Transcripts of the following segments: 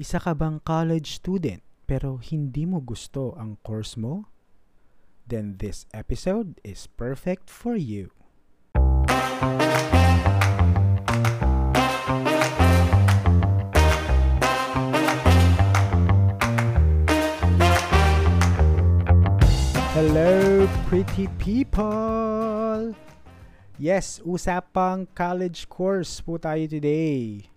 Isa ka bang college student pero hindi mo gusto ang course mo? Then this episode is perfect for you. Hello, pretty people! Yes, usapang college course po tayo today.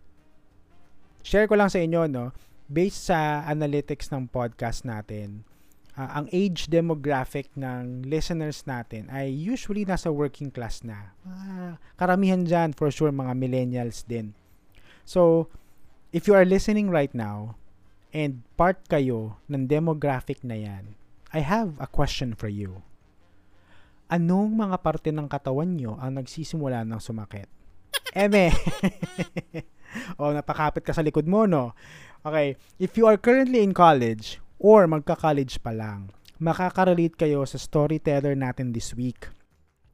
Share ko lang sa inyo, no? Based sa analytics ng podcast natin, uh, ang age demographic ng listeners natin ay usually nasa working class na. Uh, karamihan dyan, for sure, mga millennials din. So, if you are listening right now, and part kayo ng demographic na yan, I have a question for you anong mga parte ng katawan nyo ang nagsisimula ng sumakit? Eme. o, oh, napakapit ka sa likod mo, no? Okay, if you are currently in college or magka-college pa lang, makaka-relate kayo sa storyteller natin this week.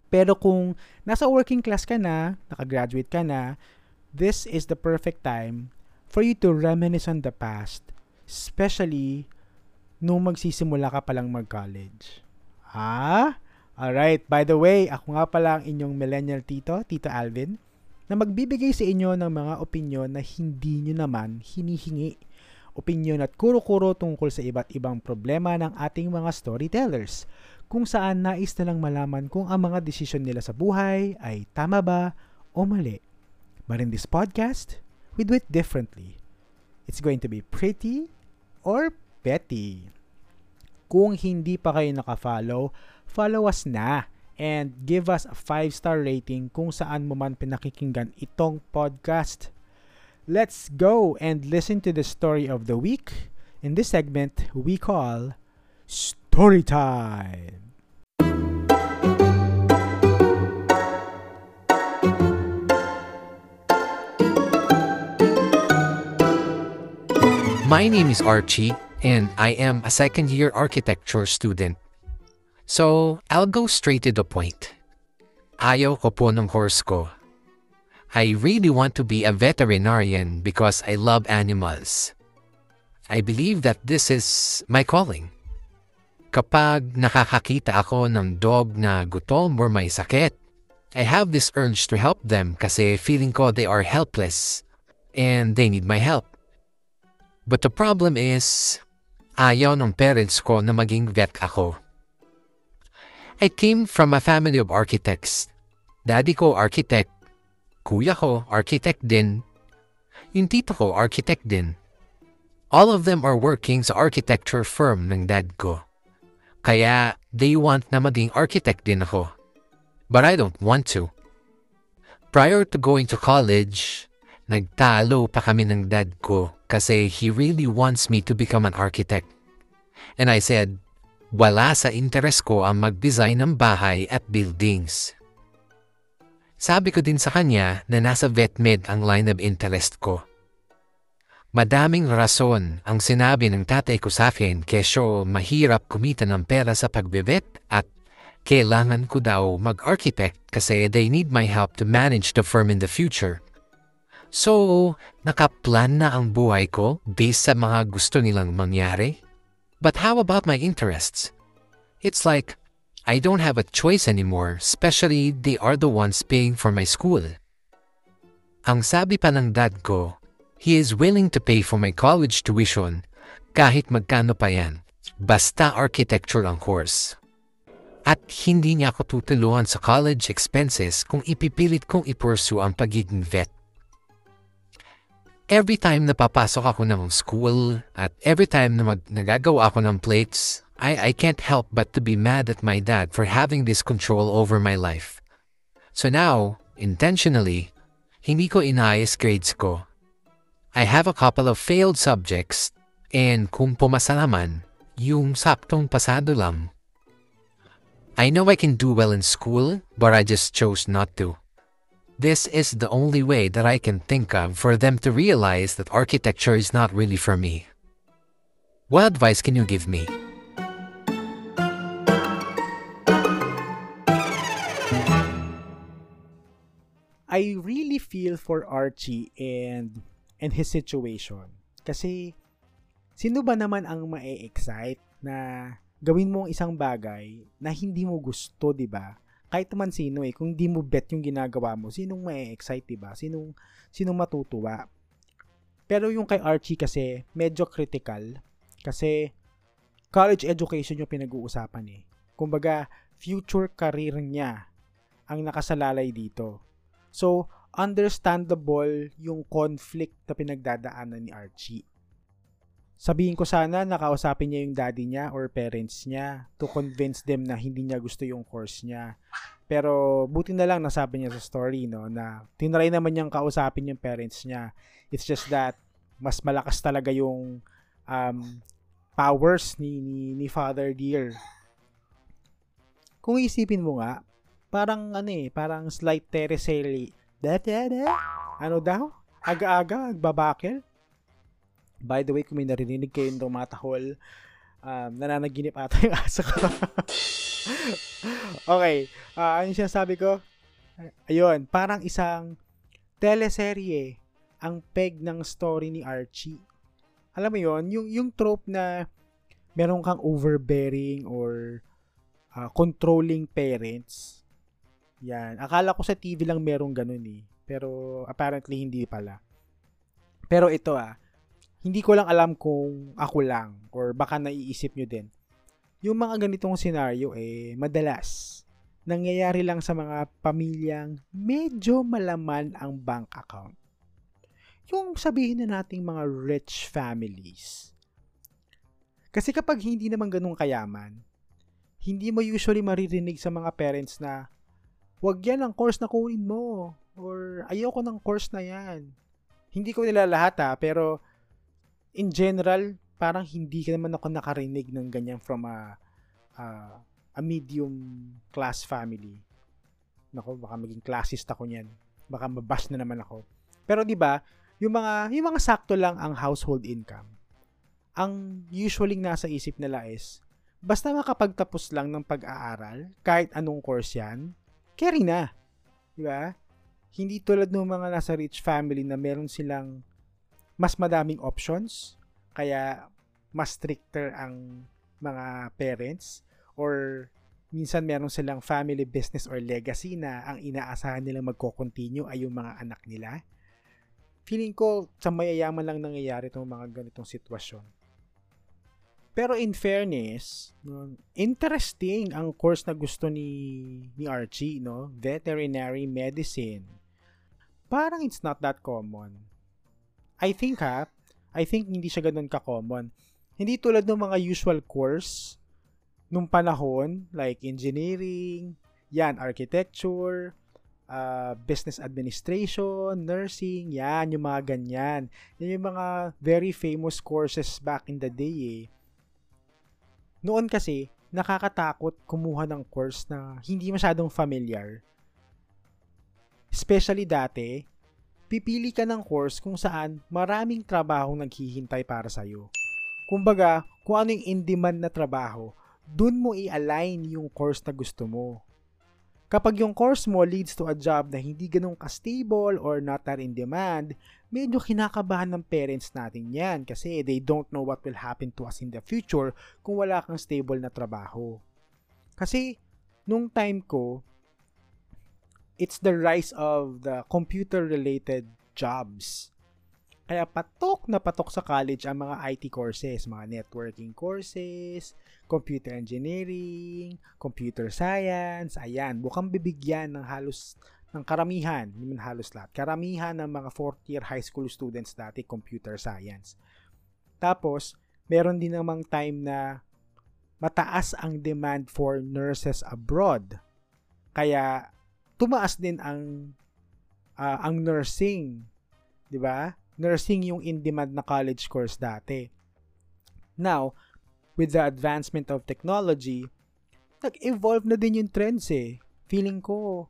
Pero kung nasa working class ka na, nakagraduate ka na, this is the perfect time for you to reminisce on the past, especially nung magsisimula ka palang mag-college. Ah? Alright, by the way, ako nga pala ang inyong millennial tito, Tito Alvin, na magbibigay sa inyo ng mga opinyon na hindi nyo naman hinihingi. Opinyon at kuro-kuro tungkol sa iba't ibang problema ng ating mga storytellers, kung saan nais na lang malaman kung ang mga desisyon nila sa buhay ay tama ba o mali. But in this podcast, we do it differently. It's going to be pretty or petty. Kung hindi pa kayo nakafollow, follow us na and give us a 5-star rating kung saan mo man pinakikinggan itong podcast. Let's go and listen to the story of the week in this segment we call Story Time. My name is Archie, and I am a second year architecture student So, I'll go straight to the point. Ayaw ko po ng horse ko. I really want to be a veterinarian because I love animals. I believe that this is my calling. Kapag nakakakita ako ng dog na gutom or may sakit, I have this urge to help them kasi feeling ko they are helpless and they need my help. But the problem is, ayaw ng parents ko na maging vet ako. I came from a family of architects. Daddy ko architect. Kuya ko architect din. Yung tito ko architect din. All of them are working sa architecture firm ng dad ko. Kaya they want na maging architect din ako. But I don't want to. Prior to going to college, nagtalo pa kami ng dad ko kasi he really wants me to become an architect. And I said, wala sa interes ko ang mag-design ng bahay at buildings. Sabi ko din sa kanya na nasa VetMed ang line of interest ko. Madaming rason ang sinabi ng tatay ko sa akin kesyo mahirap kumita ng pera sa pagbevet at kailangan ko daw mag-architect kasi they need my help to manage the firm in the future. So, nakaplan na ang buhay ko based sa mga gusto nilang mangyari? But how about my interests? It's like, I don't have a choice anymore, especially they are the ones paying for my school. Ang sabi pa ng dad ko, he is willing to pay for my college tuition kahit magkano pa yan, basta architecture ang course. At hindi niya ako tutulungan sa college expenses kung ipipilit kong ipursu ang pagiging vet every time na papasok ako ng school at every time na mag, nagagawa ako ng plates, I, I can't help but to be mad at my dad for having this control over my life. So now, intentionally, hindi ko inayos grades ko. I have a couple of failed subjects and kung pumasa naman, yung saktong pasado lang. I know I can do well in school, but I just chose not to. This is the only way that I can think of for them to realize that architecture is not really for me. What advice can you give me? I really feel for Archie and and his situation. Kasi, sino ba naman ang ma-excite na gawin mo ang isang bagay na hindi mo gusto, di ba? Kahit naman sino eh, kung di mo bet yung ginagawa mo, sinong ma-excite, di ba? Sinong, sinong matutuwa? Pero yung kay Archie kasi, medyo critical. Kasi, college education yung pinag-uusapan eh. Kumbaga, future career niya ang nakasalalay dito. So, understandable yung conflict na pinagdadaanan ni Archie. Sabihin ko sana nakausapin niya yung daddy niya or parents niya to convince them na hindi niya gusto yung course niya. Pero buti na lang nasabi niya sa story no na tinry naman niyang kausapin yung parents niya. It's just that mas malakas talaga yung um, powers ni, ni, ni Father Dear. Kung isipin mo nga, parang ano eh, parang slight terrestrial ano daw? Aga-aga, babakil? By the way, kung may narinig kayong tumatahol, um, nananaginip ata yung asa ko. okay, uh, ano siya sabi ko? Ayun, parang isang teleserye ang peg ng story ni Archie. Alam mo yon yung, yung trope na meron kang overbearing or uh, controlling parents. Yan. Akala ko sa TV lang merong ganun eh. Pero apparently hindi pala. Pero ito ah, hindi ko lang alam kung ako lang or baka naiisip nyo din. Yung mga ganitong senaryo eh, madalas, nangyayari lang sa mga pamilyang medyo malaman ang bank account. Yung sabihin na nating mga rich families. Kasi kapag hindi naman ganun kayaman, hindi mo usually maririnig sa mga parents na, wag yan ang course na kunin mo, or ayoko ng course na yan. Hindi ko nila lahat ha, pero in general, parang hindi ka naman ako nakarinig ng ganyan from a, a, a medium class family. Nako, baka maging classist ako niyan. Baka mabash na naman ako. Pero 'di ba, yung mga yung mga sakto lang ang household income. Ang usually nasa isip nila is basta makapagtapos lang ng pag-aaral, kahit anong course 'yan, carry na. 'Di ba? Hindi tulad ng mga nasa rich family na meron silang mas madaming options, kaya mas stricter ang mga parents or minsan meron silang family business or legacy na ang inaasahan nilang magko-continue ay yung mga anak nila. Feeling ko sa mayayaman lang nangyayari itong mga ganitong sitwasyon. Pero in fairness, interesting ang course na gusto ni ni Archie, no? Veterinary medicine. Parang it's not that common. I think ha, I think hindi siya ganun ka-common. Hindi tulad ng mga usual course nung panahon, like engineering, yan, architecture, uh, business administration, nursing, yan, yung mga ganyan. Yan yung mga very famous courses back in the day eh. Noon kasi, nakakatakot kumuha ng course na hindi masyadong familiar. Especially dati, pipili ka ng course kung saan maraming trabaho naghihintay para sa'yo. Kumbaga, kung ano yung in-demand na trabaho, dun mo i-align yung course na gusto mo. Kapag yung course mo leads to a job na hindi ganun ka-stable or not that in demand, medyo kinakabahan ng parents natin yan kasi they don't know what will happen to us in the future kung wala kang stable na trabaho. Kasi, nung time ko, it's the rise of the computer-related jobs. Kaya patok na patok sa college ang mga IT courses, mga networking courses, computer engineering, computer science, ayan, bukang bibigyan ng halos ng karamihan, hindi man halos lahat, karamihan ng mga fourth year high school students dati computer science. Tapos, meron din namang time na mataas ang demand for nurses abroad. Kaya tumaas din ang uh, ang nursing, 'di ba? Nursing yung in-demand na college course dati. Now, with the advancement of technology, nag-evolve na din yung trends eh. Feeling ko,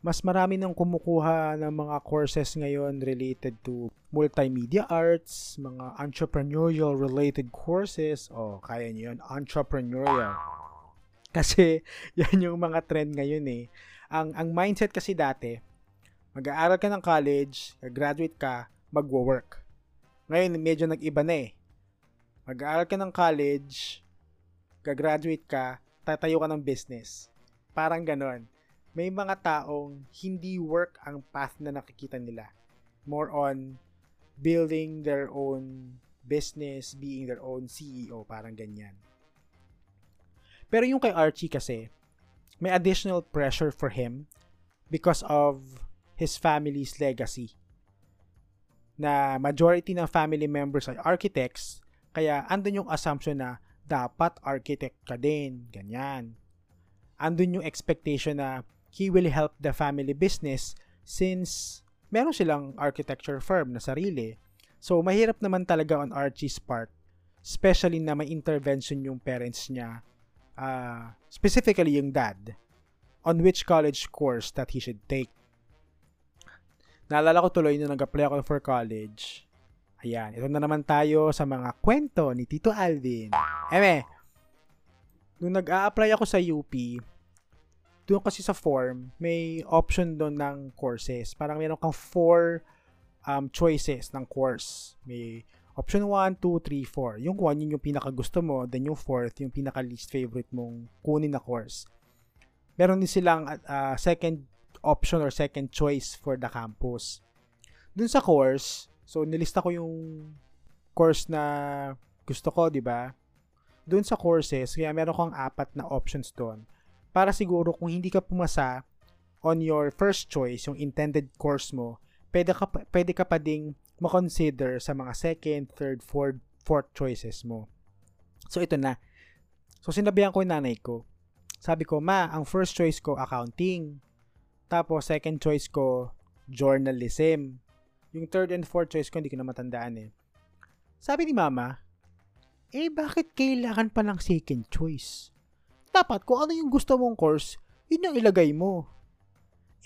mas marami nang kumukuha ng mga courses ngayon related to multimedia arts, mga entrepreneurial related courses. O, oh, kaya nyo yun, entrepreneurial. Kasi, yan yung mga trend ngayon eh ang ang mindset kasi dati, mag-aaral ka ng college, graduate ka, magwo-work. Ngayon, medyo nag-iba na eh. Mag-aaral ka ng college, gagraduate ka, tatayo ka ng business. Parang ganon. May mga taong hindi work ang path na nakikita nila. More on building their own business, being their own CEO, parang ganyan. Pero yung kay Archie kasi, may additional pressure for him because of his family's legacy. Na majority ng family members ay architects, kaya andun yung assumption na dapat architect ka din, ganyan. Andun yung expectation na he will help the family business since meron silang architecture firm na sarili. So, mahirap naman talaga on Archie's part, especially na may intervention yung parents niya, uh, specifically yung dad, on which college course that he should take. Naalala ko tuloy na nag-apply ako for college. Ayan, ito na naman tayo sa mga kwento ni Tito Alvin. Eme, nung nag-a-apply ako sa UP, doon kasi sa form, may option doon ng courses. Parang meron kang four um, choices ng course. May option 1, 2, 3, 4. Yung 1, yun yung pinaka gusto mo. Then yung fourth, yung pinaka least favorite mong kunin na course. Meron din silang uh, second option or second choice for the campus. Dun sa course, so nilista ko yung course na gusto ko, di ba? Dun sa courses, kaya meron kang apat na options doon. Para siguro kung hindi ka pumasa on your first choice, yung intended course mo, pwede ka, pwede ka pa ding makonsider sa mga second, third, fourth, fourth choices mo. So, ito na. So, sinabihan ko yung nanay ko. Sabi ko, ma, ang first choice ko, accounting. Tapos, second choice ko, journalism. Yung third and fourth choice ko, hindi ko na matandaan eh. Sabi ni mama, eh bakit kailangan pa ng second choice? Dapat kung ano yung gusto mong course, yun yung ilagay mo.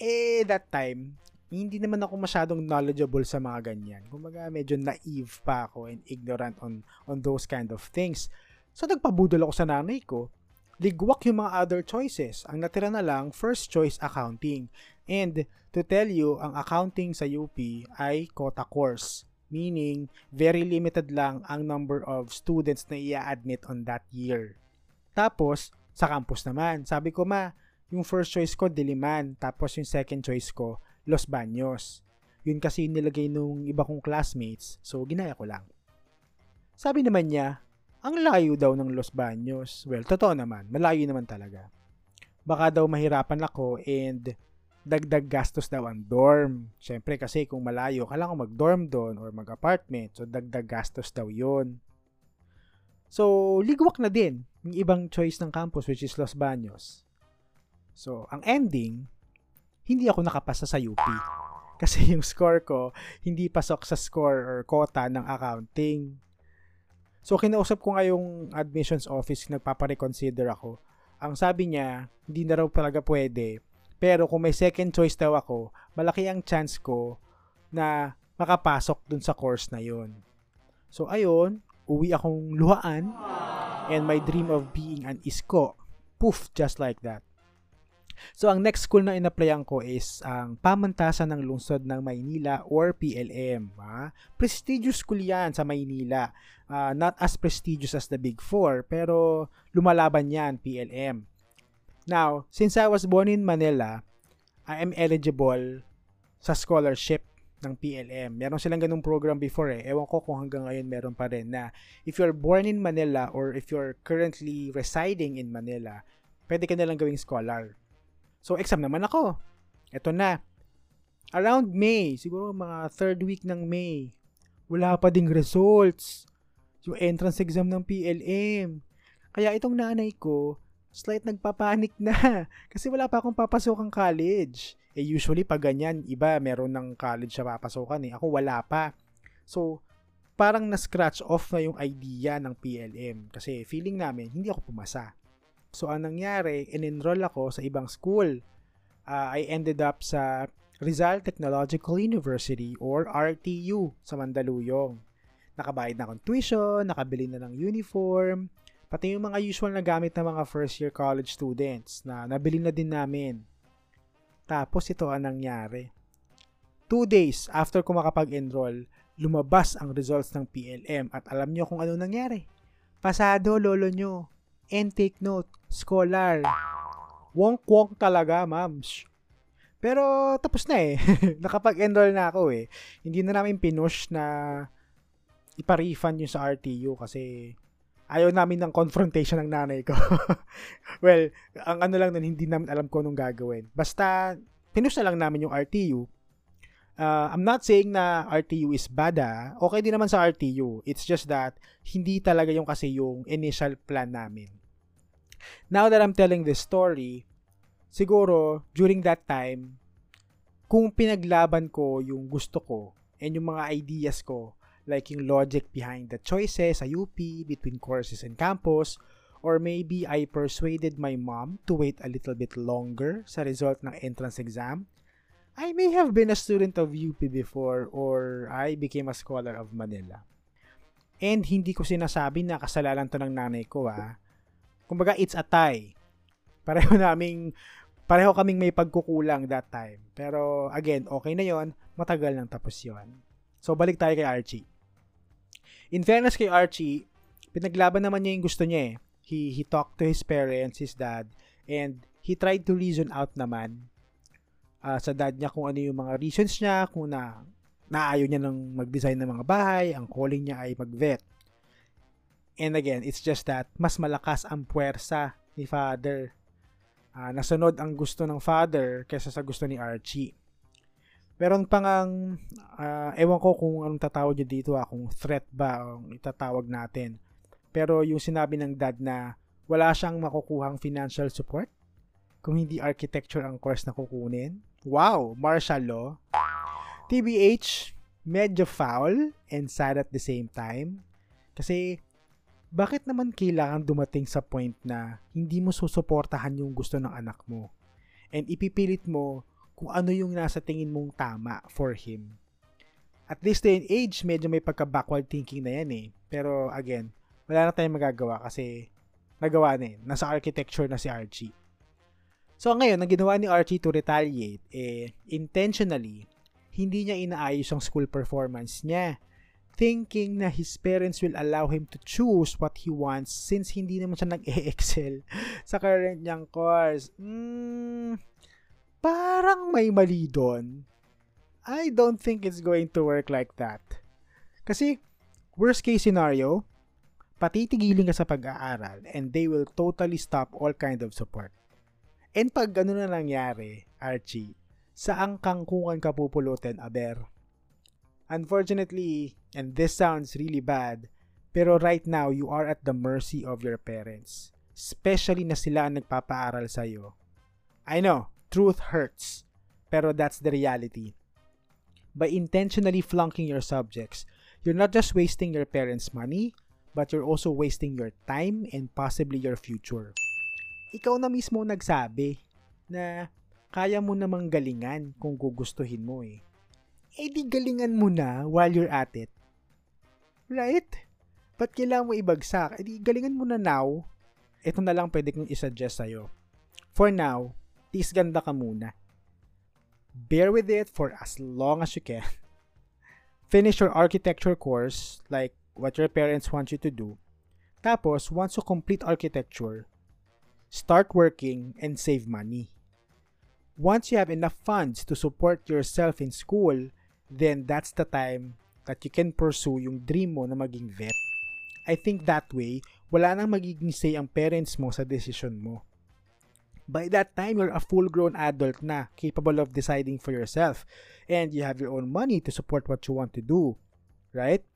Eh, that time, hindi naman ako masyadong knowledgeable sa mga ganyan. Kumbaga, medyo naive pa ako and ignorant on, on those kind of things. So, nagpabudol ako sa nanay ko ligwak yung mga other choices. Ang natira na lang, first choice accounting. And to tell you, ang accounting sa UP ay quota course. Meaning, very limited lang ang number of students na i-admit on that year. Tapos, sa campus naman, sabi ko ma, yung first choice ko, Diliman. Tapos yung second choice ko, Los Baños. Yun kasi nilagay nung iba kong classmates, so ginaya ko lang. Sabi naman niya, ang layo daw ng Los Baños. Well, totoo naman. Malayo naman talaga. Baka daw mahirapan ako and dagdag gastos daw ang dorm. Siyempre kasi kung malayo, kailangan mag-dorm doon or mag-apartment. So, dagdag gastos daw yon So, ligwak na din yung ibang choice ng campus which is Los Baños. So, ang ending, hindi ako nakapasa sa UP. Kasi yung score ko, hindi pasok sa score or quota ng accounting. So, kinausap ko nga yung admissions office, nagpapareconsider ako. Ang sabi niya, hindi na raw talaga pwede. Pero kung may second choice daw ako, malaki ang chance ko na makapasok dun sa course na yun. So, ayun, uwi akong luhaan and my dream of being an isko. Poof, just like that. So, ang next school na in-applyan ko is ang Pamantasan ng Lungsod ng Maynila or PLM. Ha? Prestigious school yan sa Maynila. Uh, not as prestigious as the Big Four, pero lumalaban yan, PLM. Now, since I was born in Manila, I am eligible sa scholarship ng PLM. Meron silang ganung program before eh. Ewan ko kung hanggang ngayon meron pa rin na if you're born in Manila or if you're currently residing in Manila, pwede ka nalang gawing scholar. So, exam naman ako. Ito na. Around May, siguro mga third week ng May, wala pa ding results. Yung entrance exam ng PLM. Kaya itong nanay ko, slight nagpapanik na. Kasi wala pa akong papasokang college. Eh usually pag ganyan, iba meron ng college sa papasokan eh. Ako wala pa. So, parang na-scratch off na yung idea ng PLM. Kasi feeling namin, hindi ako pumasa. So, ang nangyari, in-enroll ako sa ibang school. Uh, I ended up sa Rizal Technological University or RTU sa Mandaluyong. Nakabayad na akong tuition, nakabili na ng uniform, pati yung mga usual na gamit ng mga first year college students na nabili na din namin. Tapos ito ang nangyari. Two days after ko makapag-enroll, lumabas ang results ng PLM at alam nyo kung ano nangyari. Pasado, lolo nyo. And take note, scholar. Wonk-wonk talaga, mams. Pero tapos na eh. Nakapag-enroll na ako eh. Hindi na namin pinush na ipa-refund yung sa RTU kasi ayaw namin ng confrontation ng nanay ko. well, ang ano lang nun, hindi namin alam ko anong gagawin. Basta, pinush na lang namin yung RTU Uh, I'm not saying na RTU is bad ah. Okay din naman sa RTU. It's just that hindi talaga yung kasi yung initial plan namin. Now that I'm telling this story, siguro during that time, kung pinaglaban ko yung gusto ko and yung mga ideas ko, like yung logic behind the choices sa UP between courses and campus, or maybe I persuaded my mom to wait a little bit longer sa result ng entrance exam, I may have been a student of UP before or I became a scholar of Manila. And hindi ko sinasabi na kasalanan to ng nanay ko ha. Kumbaga it's a tie. Pareho naming pareho kaming may pagkukulang that time. Pero again, okay na 'yon, matagal nang tapos 'yon. So balik tayo kay Archie. In fairness kay Archie, pinaglaban naman niya yung gusto niya eh. He, he talked to his parents, his dad, and he tried to reason out naman uh, sa dad niya kung ano yung mga reasons niya, kung na naayaw niya ng mag-design ng mga bahay, ang calling niya ay mag-vet. And again, it's just that mas malakas ang puwersa ni father. Uh, nasunod ang gusto ng father kaysa sa gusto ni Archie. Meron pang ang, uh, ewan ko kung anong tatawag niya dito, ah, kung threat ba ang itatawag natin. Pero yung sinabi ng dad na wala siyang makukuhang financial support kung hindi architecture ang course na kukunin Wow, martial law. TBH, medyo foul and sad at the same time. Kasi, bakit naman kailangan dumating sa point na hindi mo susuportahan yung gusto ng anak mo? And ipipilit mo kung ano yung nasa tingin mong tama for him. At this day and age, medyo may pagka-backward thinking na yan eh. Pero again, wala na tayong magagawa kasi nagawa na eh. Nasa architecture na si Archie. So ngayon, ang ginawa ni Archie to retaliate, eh, intentionally, hindi niya inaayos ang school performance niya. Thinking na his parents will allow him to choose what he wants since hindi naman siya nag-excel sa current niyang course. Hmm, parang may mali doon. I don't think it's going to work like that. Kasi, worst case scenario, patitigilin ka sa pag-aaral and they will totally stop all kind of support. And pag gano'n na nangyari, Archie, saan kang kungan ka pupulutin, aber? Unfortunately, and this sounds really bad, pero right now, you are at the mercy of your parents. Especially na sila ang nagpapaaral sa'yo. I know, truth hurts, pero that's the reality. By intentionally flunking your subjects, you're not just wasting your parents' money, but you're also wasting your time and possibly your future ikaw na mismo nagsabi na kaya mo namang galingan kung gugustuhin mo eh. Eh di galingan mo na while you're at it. Right? Ba't kailangan mo ibagsak? Eh di galingan mo na now. Ito na lang pwede kong isuggest sa'yo. For now, tis ganda ka muna. Bear with it for as long as you can. Finish your architecture course like what your parents want you to do. Tapos, once you complete architecture, start working, and save money. Once you have enough funds to support yourself in school, then that's the time that you can pursue yung dream mo na maging vet. I think that way, wala nang magiging say ang parents mo sa decision mo. By that time, you're a full-grown adult na, capable of deciding for yourself, and you have your own money to support what you want to do. Right?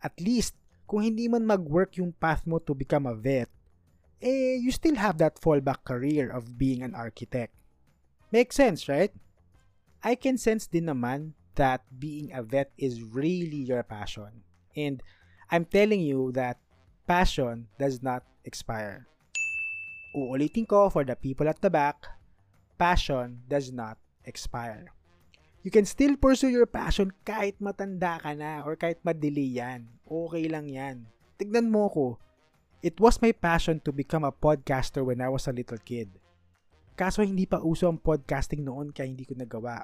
At least, kung hindi man mag-work yung path mo to become a vet, eh, you still have that fallback career of being an architect. Makes sense, right? I can sense din naman that being a vet is really your passion. And I'm telling you that passion does not expire. Uulitin ko for the people at the back, passion does not expire. You can still pursue your passion kahit matanda ka na or kahit madili yan. Okay lang yan. Tignan mo ko, It was my passion to become a podcaster when I was a little kid. Kaso hindi pa uso ang podcasting noon kaya hindi ko nagawa.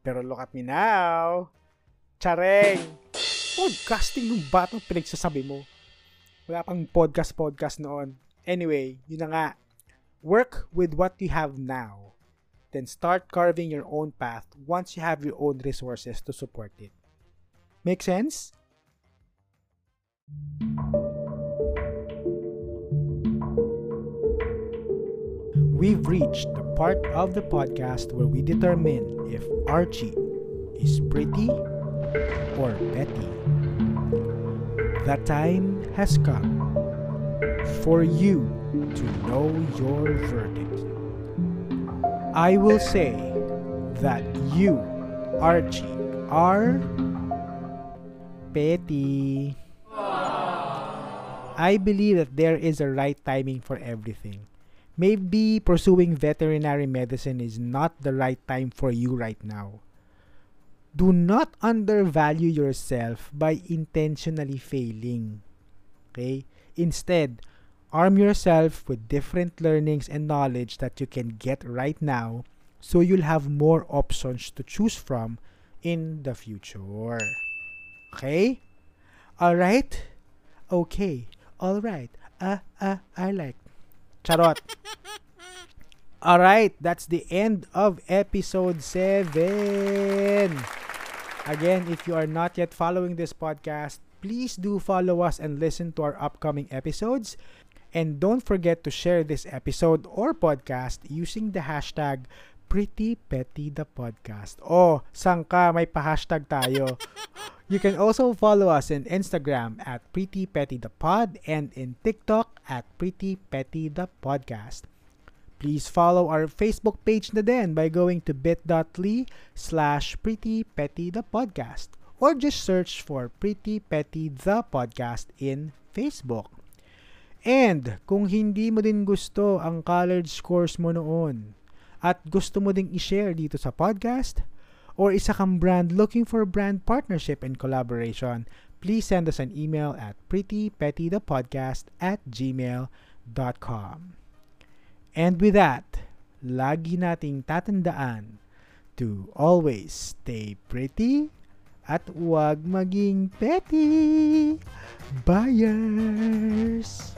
Pero look at me now! Chareng! podcasting nung batang pinagsasabi mo? Wala pang podcast-podcast noon. Anyway, yun na nga. Work with what you have now. Then start carving your own path once you have your own resources to support it. Make sense? We've reached the part of the podcast where we determine if Archie is pretty or petty. The time has come for you to know your verdict. I will say that you, Archie, are petty. I believe that there is a right timing for everything. Maybe pursuing veterinary medicine is not the right time for you right now. Do not undervalue yourself by intentionally failing. Okay? Instead, arm yourself with different learnings and knowledge that you can get right now so you'll have more options to choose from in the future. Okay? All right? Okay. All right. Uh, uh, I like. Charot. All right, that's the end of episode 7. Again, if you are not yet following this podcast, please do follow us and listen to our upcoming episodes. And don't forget to share this episode or podcast using the hashtag Pretty Petty the Podcast. Oh, sangka may pa-hashtag tayo. You can also follow us in Instagram at Pretty Petty the Pod and in TikTok at Pretty Petty the Podcast. Please follow our Facebook page na din by going to bit.ly slash Pretty Petty the Podcast or just search for Pretty Petty the Podcast in Facebook. And kung hindi mo din gusto ang college course mo noon at gusto mo ding i-share dito sa podcast or isa kang brand looking for brand partnership and collaboration, please send us an email at prettypettythepodcast at gmail.com. And with that, lagi nating tatandaan to always stay pretty at huwag maging petty. Buyers!